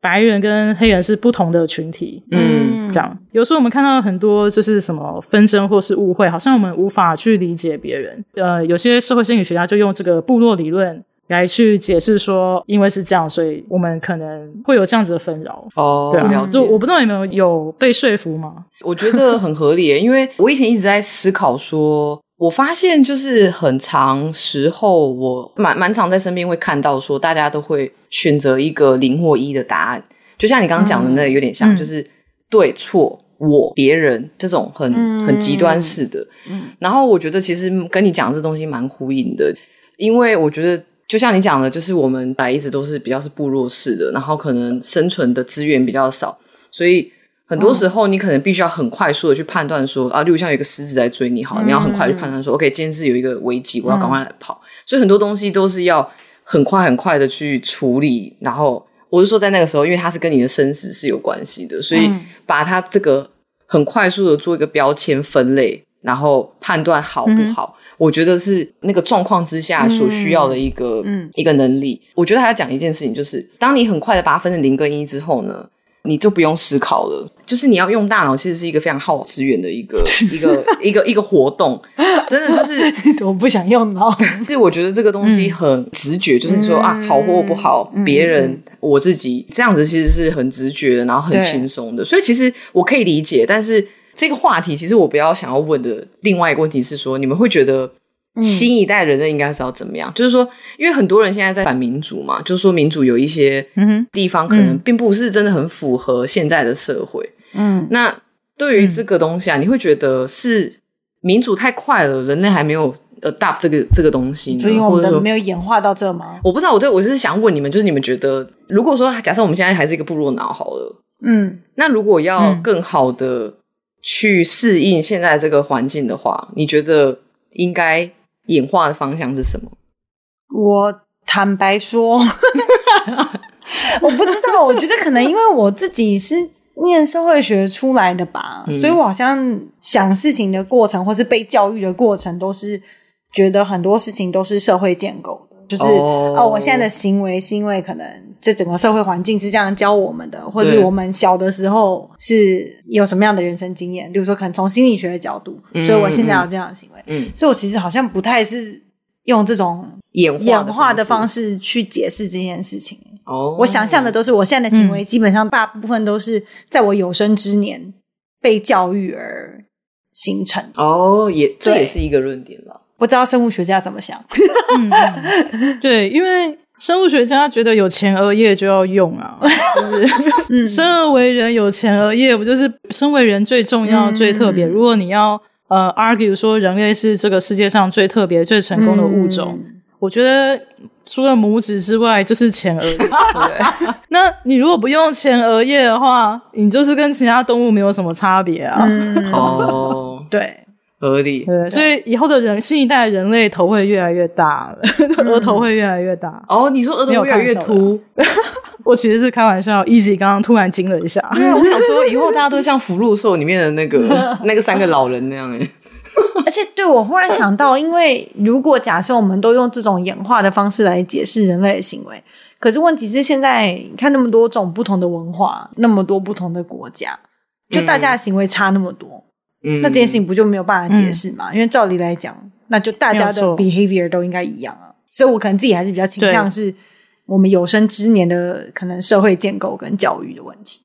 白人跟黑人是不同的群体，嗯，这样，有时候我们看到很多就是什么纷争或是误会，好像我们无法去理解别人，呃，有些社会心理学家就用这个部落理论。来去解释说，因为是这样，所以我们可能会有这样子的纷扰。哦，对啊，就我不知道你们有被说服吗？我觉得很合理，因为我以前一直在思考说，我发现就是很长时候，我蛮蛮常在身边会看到说，大家都会选择一个零或一的答案，就像你刚刚讲的那个有点像，嗯、就是对错我别人这种很很极端式的。嗯，然后我觉得其实跟你讲的这东西蛮呼应的，因为我觉得。就像你讲的，就是我们来一直都是比较是部落式的，然后可能生存的资源比较少，所以很多时候你可能必须要很快速的去判断说、哦、啊，例如像有一个狮子在追你，好，你要很快去判断说、嗯、，OK，今天是有一个危机，我要赶快来跑，嗯、所以很多东西都是要很快很快的去处理。然后我是说，在那个时候，因为它是跟你的生死是有关系的，所以把它这个很快速的做一个标签分类，然后判断好不好。嗯我觉得是那个状况之下所需要的一个、嗯、一个能力。我觉得还要讲一件事情，就是当你很快的把它分成零跟一之后呢，你就不用思考了。就是你要用大脑，其实是一个非常耗资源的一个 *laughs* 一个一个一个活动。真的就是 *laughs* 我不想用脑。所以我觉得这个东西很直觉，嗯、就是说啊，好或不好，嗯、别人、嗯、我自己这样子其实是很直觉的，然后很轻松的。所以其实我可以理解，但是。这个话题其实我比较想要问的另外一个问题是说，你们会觉得新一代人类应该是要怎么样？嗯、就是说，因为很多人现在在反民主嘛，就是说民主有一些地方可能并不是真的很符合现在的社会。嗯，那对于这个东西啊，你会觉得是民主太快了，人类还没有 adopt 这个这个东西？所以我们没有演化到这吗？我不知道，我对我就是想问你们，就是你们觉得，如果说假设我们现在还是一个部落脑好了，嗯，那如果要更好的。去适应现在这个环境的话，你觉得应该演化的方向是什么？我坦白说，*laughs* 我不知道。我觉得可能因为我自己是念社会学出来的吧，嗯、所以我好像想事情的过程，或是被教育的过程，都是觉得很多事情都是社会建构的。就是哦，哦，我现在的行为是因为可能这整个社会环境是这样教我们的，或者是我们小的时候是有什么样的人生经验，比如说可能从心理学的角度，嗯、所以我现在有这样的行为。嗯，所以我其实好像不太是用这种演演化的方式去解释这件事情。哦，我想象的都是我现在的行为，基本上大部分都是在我有生之年被教育而形成。哦，也这也是一个论点了。不知道生物学家怎么想？*laughs* 嗯、*laughs* 对，因为生物学家觉得有前额叶就要用啊，*laughs* 就是生而为人有前额叶，不就是身为人最重要、嗯、最特别？如果你要呃 argue 说人类是这个世界上最特别、最成功的物种，嗯、我觉得除了拇指之外，就是前额叶。对，那你如果不用前额叶的话，你就是跟其他动物没有什么差别啊。嗯、哦，对。合理。对，所以以后的人新一代人类头会越来越大，*laughs* 额头会越来越大。哦，你说额头越来越秃？*laughs* 我其实是开玩笑，Easy 刚刚突然惊了一下。对啊，我想说 *laughs* 以后大家都像福禄寿里面的那个那个三个老人那样诶。而且，对，我忽然想到，因为如果假设我们都用这种演化的方式来解释人类的行为，可是问题是现在你看那么多种不同的文化，那么多不同的国家，就大家的行为差那么多，嗯，那这件事情不就没有办法解释吗？嗯、因为照理来讲，那就大家的 behavior 都应该一样啊。所以我可能自己还是比较倾向是我们有生之年的可能社会建构跟教育的问题。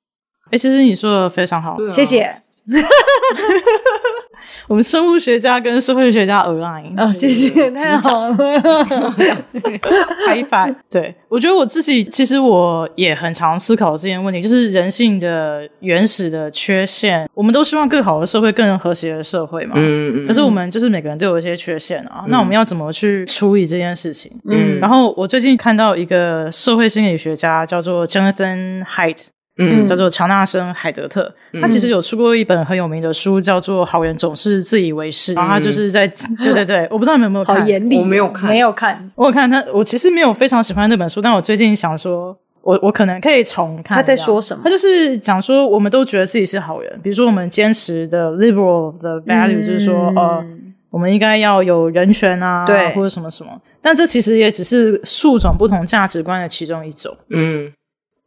哎，其实你说的非常好，啊、谢谢。*laughs* 我们生物学家跟社会学家 align 哦，谢谢，太好了，*laughs* high five。对，我觉得我自己其实我也很常思考这件问题，就是人性的原始的缺陷。我们都希望更好的社会，更和谐的社会嘛。嗯嗯。可是我们就是每个人都有一些缺陷啊，嗯、那我们要怎么去处理这件事情？嗯。然后我最近看到一个社会心理学家叫做 Jonathan Haidt。嗯，叫做乔纳森·海德特，嗯、他其实有出过一本很有名的书，叫做《好人总是自以为是》，嗯、然后他就是在，*laughs* 对对对，我不知道你们有没有看，好严厉，我没有看，没有看，我有看他，我其实没有非常喜欢那本书，但我最近想说，我我可能可以重看。他在说什么？他就是讲说，我们都觉得自己是好人，比如说我们坚持的 liberal 的 value，、嗯、就是说，呃，我们应该要有人权啊，对，或者什么什么，但这其实也只是数种不同价值观的其中一种，嗯。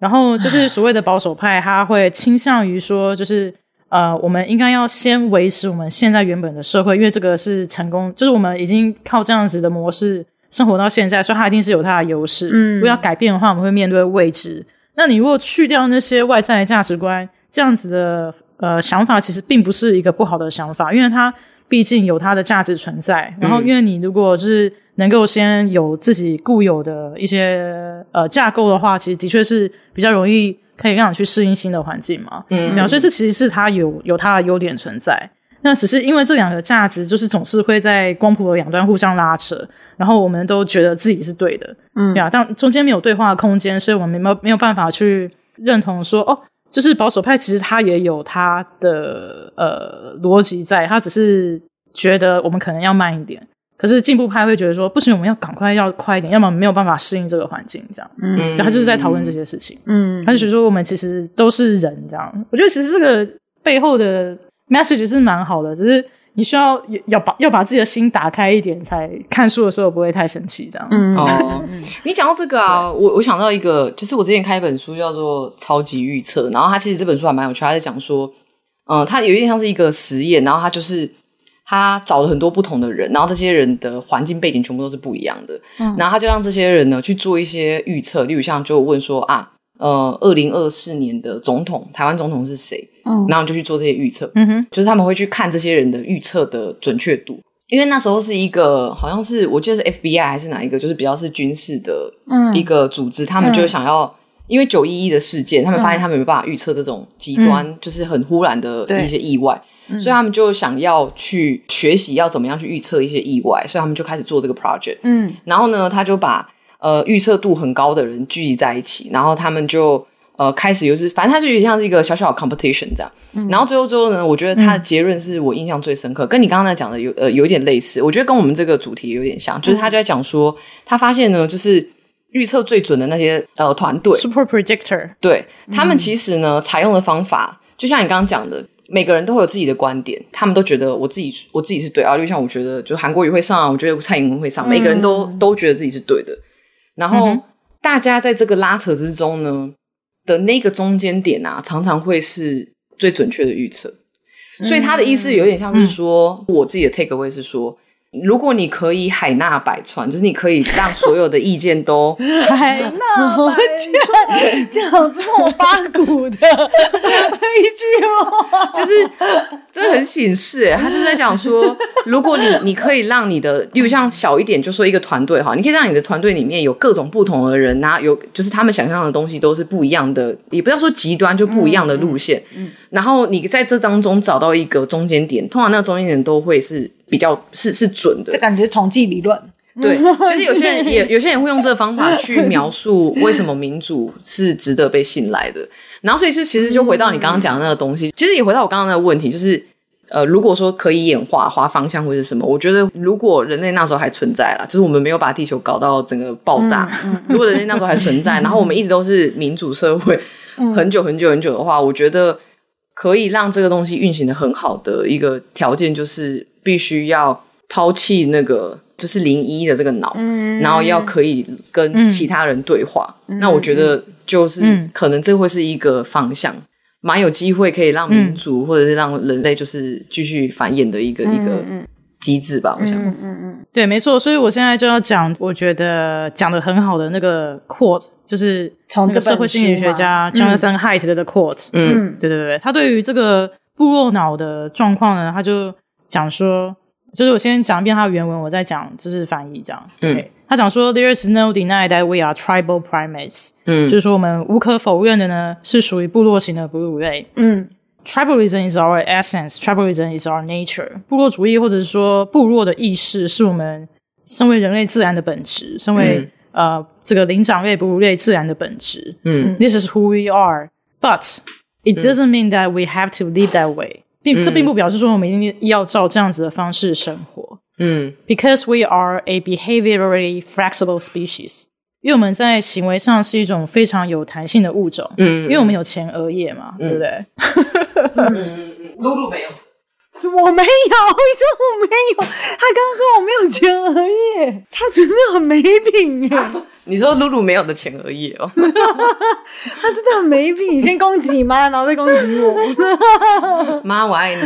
然后就是所谓的保守派，他会倾向于说，就是呃，我们应该要先维持我们现在原本的社会，因为这个是成功，就是我们已经靠这样子的模式生活到现在，所以它一定是有它的优势。嗯，如果要改变的话，我们会面对未知。那你如果去掉那些外在的价值观，这样子的呃想法，其实并不是一个不好的想法，因为它毕竟有它的价值存在。然后，因为你如果就是能够先有自己固有的一些呃架构的话，其实的确是比较容易可以让你去适应新的环境嘛。嗯，嗯，所以这其实是它有有它的优点存在。那只是因为这两个价值就是总是会在光谱的两端互相拉扯，然后我们都觉得自己是对的，嗯，对啊，但中间没有对话的空间，所以我们没有没有办法去认同说哦，就是保守派其实他也有他的呃逻辑在，他只是觉得我们可能要慢一点。可是进步派会觉得说不行，我们要赶快要快一点，要么没有办法适应这个环境，这样。嗯，就他就是在讨论这些事情。嗯，他就觉得说我们其实都是人，这样。我觉得其实这个背后的 message 是蛮好的，只是你需要要把要把自己的心打开一点，才看书的时候不会太生气，这样。嗯哦，你讲到这个啊，我我想到一个，就是我之前看一本书叫做《超级预测》，然后他其实这本书还蛮有趣，他在讲说，嗯、呃，他有一点像是一个实验，然后他就是。他找了很多不同的人，然后这些人的环境背景全部都是不一样的。嗯，然后他就让这些人呢去做一些预测，例如像就问说啊，呃，二零二四年的总统，台湾总统是谁？嗯，然后就去做这些预测。嗯哼，就是他们会去看这些人的预测的准确度，因为那时候是一个好像是我记得是 FBI 还是哪一个，就是比较是军事的一个组织，嗯、他们就想要、嗯、因为九一一的事件，他们发现他们没办法预测这种极端，嗯、就是很忽然的一些意外。所以他们就想要去学习要怎么样去预测一些意外，所以他们就开始做这个 project。嗯，然后呢，他就把呃预测度很高的人聚集在一起，然后他们就呃开始就是，反正他就有点像是一个小小的 competition 这样。嗯，然后最后最后呢，我觉得他的结论是我印象最深刻，嗯，跟你刚刚在讲的有呃有一点类似，我觉得跟我们这个主题有点像，就是他就在讲说，他发现呢，就是预测最准的那些呃团队 super predictor，对，他们其实呢采用的方法，就像你刚刚讲的。每个人都会有自己的观点，他们都觉得我自己我自己是对啊，就像我觉得就韩国语会上啊，我觉得蔡英文会上，每个人都、嗯、都觉得自己是对的。然后、嗯、大家在这个拉扯之中呢的那个中间点啊，常常会是最准确的预测。嗯、所以他的意思有点像是说，嗯、我自己的 take away 是说。如果你可以海纳百川，就是你可以让所有的意见都 *laughs* 海纳百川，讲这么八股的一句话，就是这很显示诶，他就是在讲说，如果你你可以让你的，例如像小一点，就说一个团队哈，你可以让你的团队里面有各种不同的人那，有就是他们想象的东西都是不一样的，也不要说极端，就不一样的路线。嗯，嗯，然后你在这当中找到一个中间点，通常那个中间点都会是。比较是是准的，这感觉统计理论。对，*laughs* 其实有些人也有些人会用这个方法去描述为什么民主是值得被信赖的。然后，所以这其实就回到你刚刚讲的那个东西，其实也回到我刚刚那个问题，就是呃，如果说可以演化，划方向或者什么，我觉得如果人类那时候还存在啦，就是我们没有把地球搞到整个爆炸。嗯嗯、如果人类那时候还存在，*laughs* 然后我们一直都是民主社会，很久很久很久的话，我觉得可以让这个东西运行的很好的一个条件，就是必须要抛弃那个就是零一的这个脑，嗯、然后要可以跟其他人对话。嗯、那我觉得就是可能这会是一个方向。蛮有机会可以让民族、嗯、或者是让人类就是继续繁衍的一个、嗯、一个机制吧，我想。嗯嗯嗯，对，没错。所以我现在就要讲，我觉得讲的很好的那个 quote，就是从这个社会心理学家 Jonathan Haidt 的 quote。嗯，对对对，他对于这个部落脑的状况呢，他就讲说，就是我先讲一遍他的原文，我再讲就是翻译这样。嗯。他讲说，There is no denying that we are tribal primates。嗯，就是说我们无可否认的呢，是属于部落型的哺乳类。嗯 ，Tribalism is our essence. Tribalism is our nature。部落主义或者是说部落的意识，是我们身为人类自然的本质，身为、嗯、呃这个灵长类哺乳类自然的本质。嗯，This is who we are. But it doesn't mean that we have to live that way。并这并不表示说我们一定要照这样子的方式生活。嗯，because we are a behaviorally flexible species， 因为我们在行为上是一种非常有弹性的物种。嗯，因为我们有前额叶嘛，对不对？*laughs* 嗯，露露没有，我没有，*laughs* 你说我没有，他刚刚说我没有前额叶，他真的很没品耶。你说露露没有的前额叶哦，*laughs* 他真的很没品，你先攻击你妈，然后再攻击我。妈，我爱你。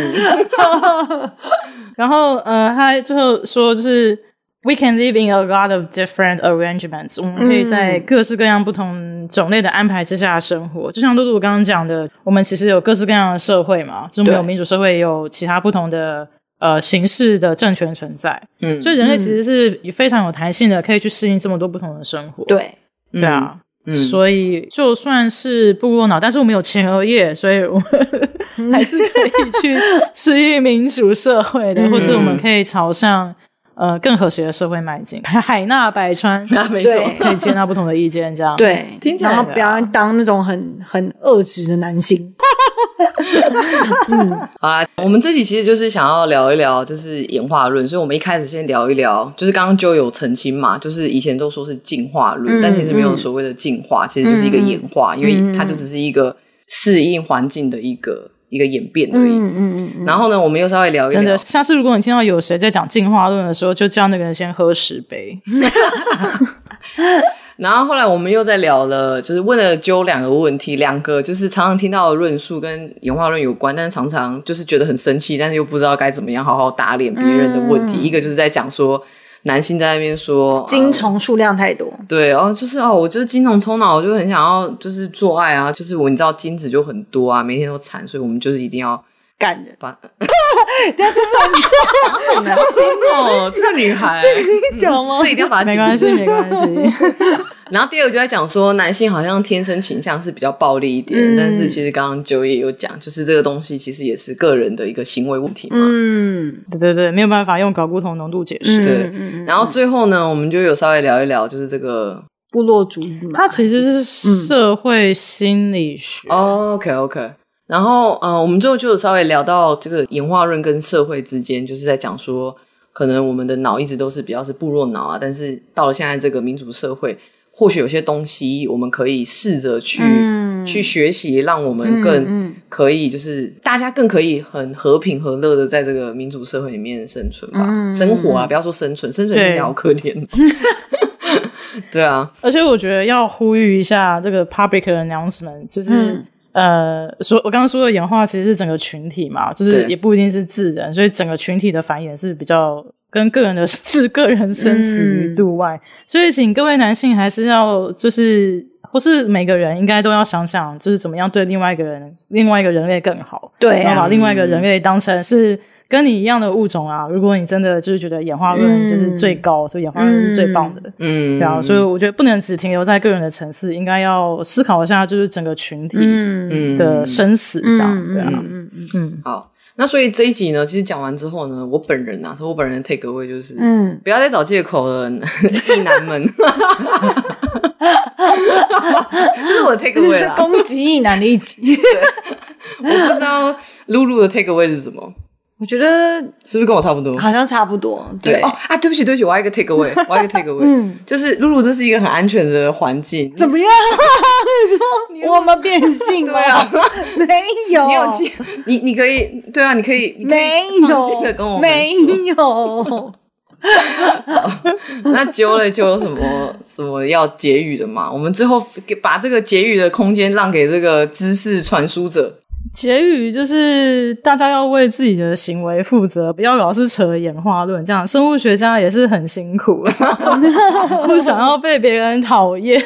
然后，呃，他最后说，就是 we can live in a lot of different arrangements，我们可以在各式各样不同种类的安排之下生活。嗯、就像露露刚刚讲的，我们其实有各式各样的社会嘛，就我们有民主社会，也有其他不同的呃形式的政权存在。嗯，所以人类其实是非常有弹性的，可以去适应这么多不同的生活。对，对啊。嗯嗯、所以就算是部落脑，但是我们有前额叶，所以我们 *laughs* 还是可以去适应民主社会的，嗯、或是我们可以朝向呃更和谐的社会迈进。*laughs* 海纳百川，那没错，可以接纳不同的意见，这样。对，听起来不要当那种很很恶质的男性。*laughs* 嗯，好啦，我们这集其实就是想要聊一聊，就是演化论，所以我们一开始先聊一聊，就是刚刚就有澄清嘛，就是以前都说是进化论，嗯、但其实没有所谓的进化，嗯、其实就是一个演化，嗯、因为它就只是一个适应环境的一个一个演变而已。嗯嗯嗯。然后呢，我们又稍微聊一聊，真的，下次如果你听到有谁在讲进化论的时候，就叫那个人先喝十杯。*laughs* 然后后来我们又在聊了，就是问了揪两个问题，两个就是常常听到的论述跟演化论有关，但是常常就是觉得很生气，但是又不知道该怎么样好好打脸别人的问题。嗯、一个就是在讲说男性在那边说精虫数量太多，对，然后就是哦，我就是精虫充脑，我就很想要就是做爱啊，就是我你知道精子就很多啊，每天都产，所以我们就是一定要。干人把，*laughs* 不要这么 *laughs* 好难听哦！这个女孩，*laughs* 这可以讲吗？这一定要把它没关系，没关系。然后第二个就在讲说，男性好像天生倾向是比较暴力一点，嗯、但是其实刚刚九也有讲，就是这个东西其实也是个人的一个行为问题嘛。嗯，对对对，没有办法用睾固酮浓度解释。对，嗯、然后最后呢，我们就有稍微聊一聊，就是这个部落主义嘛，它其实是社会心理学。嗯、OK OK。然后，嗯、呃，我们最后就稍微聊到这个演化论跟社会之间，就是在讲说，可能我们的脑一直都是比较是部落脑啊，但是到了现在这个民主社会，或许有些东西我们可以试着去、嗯、去学习，让我们更可以，就是、嗯、大家更可以很和平和乐的在这个民主社会里面生存吧，嗯、生活啊，不要说生存，生存听起来好可怜。*laughs* 对，啊，而且我觉得要呼吁一下这个 public announcement，就是。嗯。呃，说我刚刚说的演化其实是整个群体嘛，就是也不一定是智人，所以整个群体的繁衍是比较跟个人的 *laughs* 是个人生死于度外，嗯、所以请各位男性还是要就是或是每个人应该都要想想，就是怎么样对另外一个人、另外一个人类更好，对、啊，然后把另外一个人类当成是。跟你一样的物种啊，如果你真的就是觉得演化论就是最高，嗯、所以演化论是最棒的，嗯，对啊，所以我觉得不能只停留在个人的层次，应该要思考一下，就是整个群体的生死这样，嗯、对啊，嗯嗯，嗯。好，那所以这一集呢，其实讲完之后呢，我本人啊，我本人的 take away 就是，嗯，不要再找借口了，*laughs* 异男们，*laughs* 这是我的 take away 啦，攻击意男的一集，我不知道露露的 take away 是什么。我觉得是不是跟我差不多？好像差不多。对，啊，对不起对不起，我要一个 take away，*laughs* 我要一个 take away。嗯，就是露露，这是一个很安全的环境。怎么样？*laughs* 你说我们变性吗？啊、*laughs* 没有。你有你你可以对啊，你可以，你可以没有，没有。那揪了就有什么什么要结语的嘛？我们最后给把这个结语的空间让给这个知识传输者。结语就是大家要为自己的行为负责，不要老是扯演化论。这样生物学家也是很辛苦，*laughs* 不想要被别人讨厌，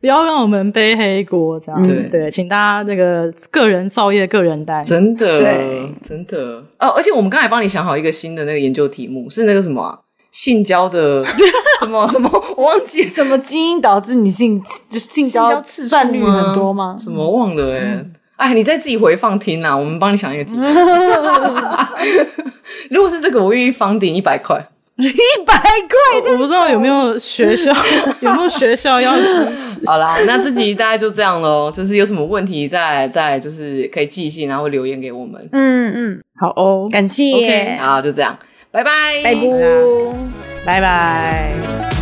不要让我们背黑锅。这样对，对，请大家那个个人造业，个人担。真的，对，真的哦。而且我们刚才帮你想好一个新的那个研究题目，是那个什么、啊、性交的 *laughs* 什么什么，我忘记什么基因导致你性就性交次数率很多吗？什么忘了哎、欸。嗯哎，你再自己回放听啦，我们帮你想一个题目。*laughs* 如果是这个，我愿意房顶一百块。一百块？我不知道有没有学校，*laughs* 有没有学校要支持。*laughs* 好啦，那这集大概就这样喽。就是有什么问题再来，再来就是可以寄信，然后留言给我们。嗯嗯，好哦，感谢。Okay, 好，就这样，拜拜，拜拜，拜拜。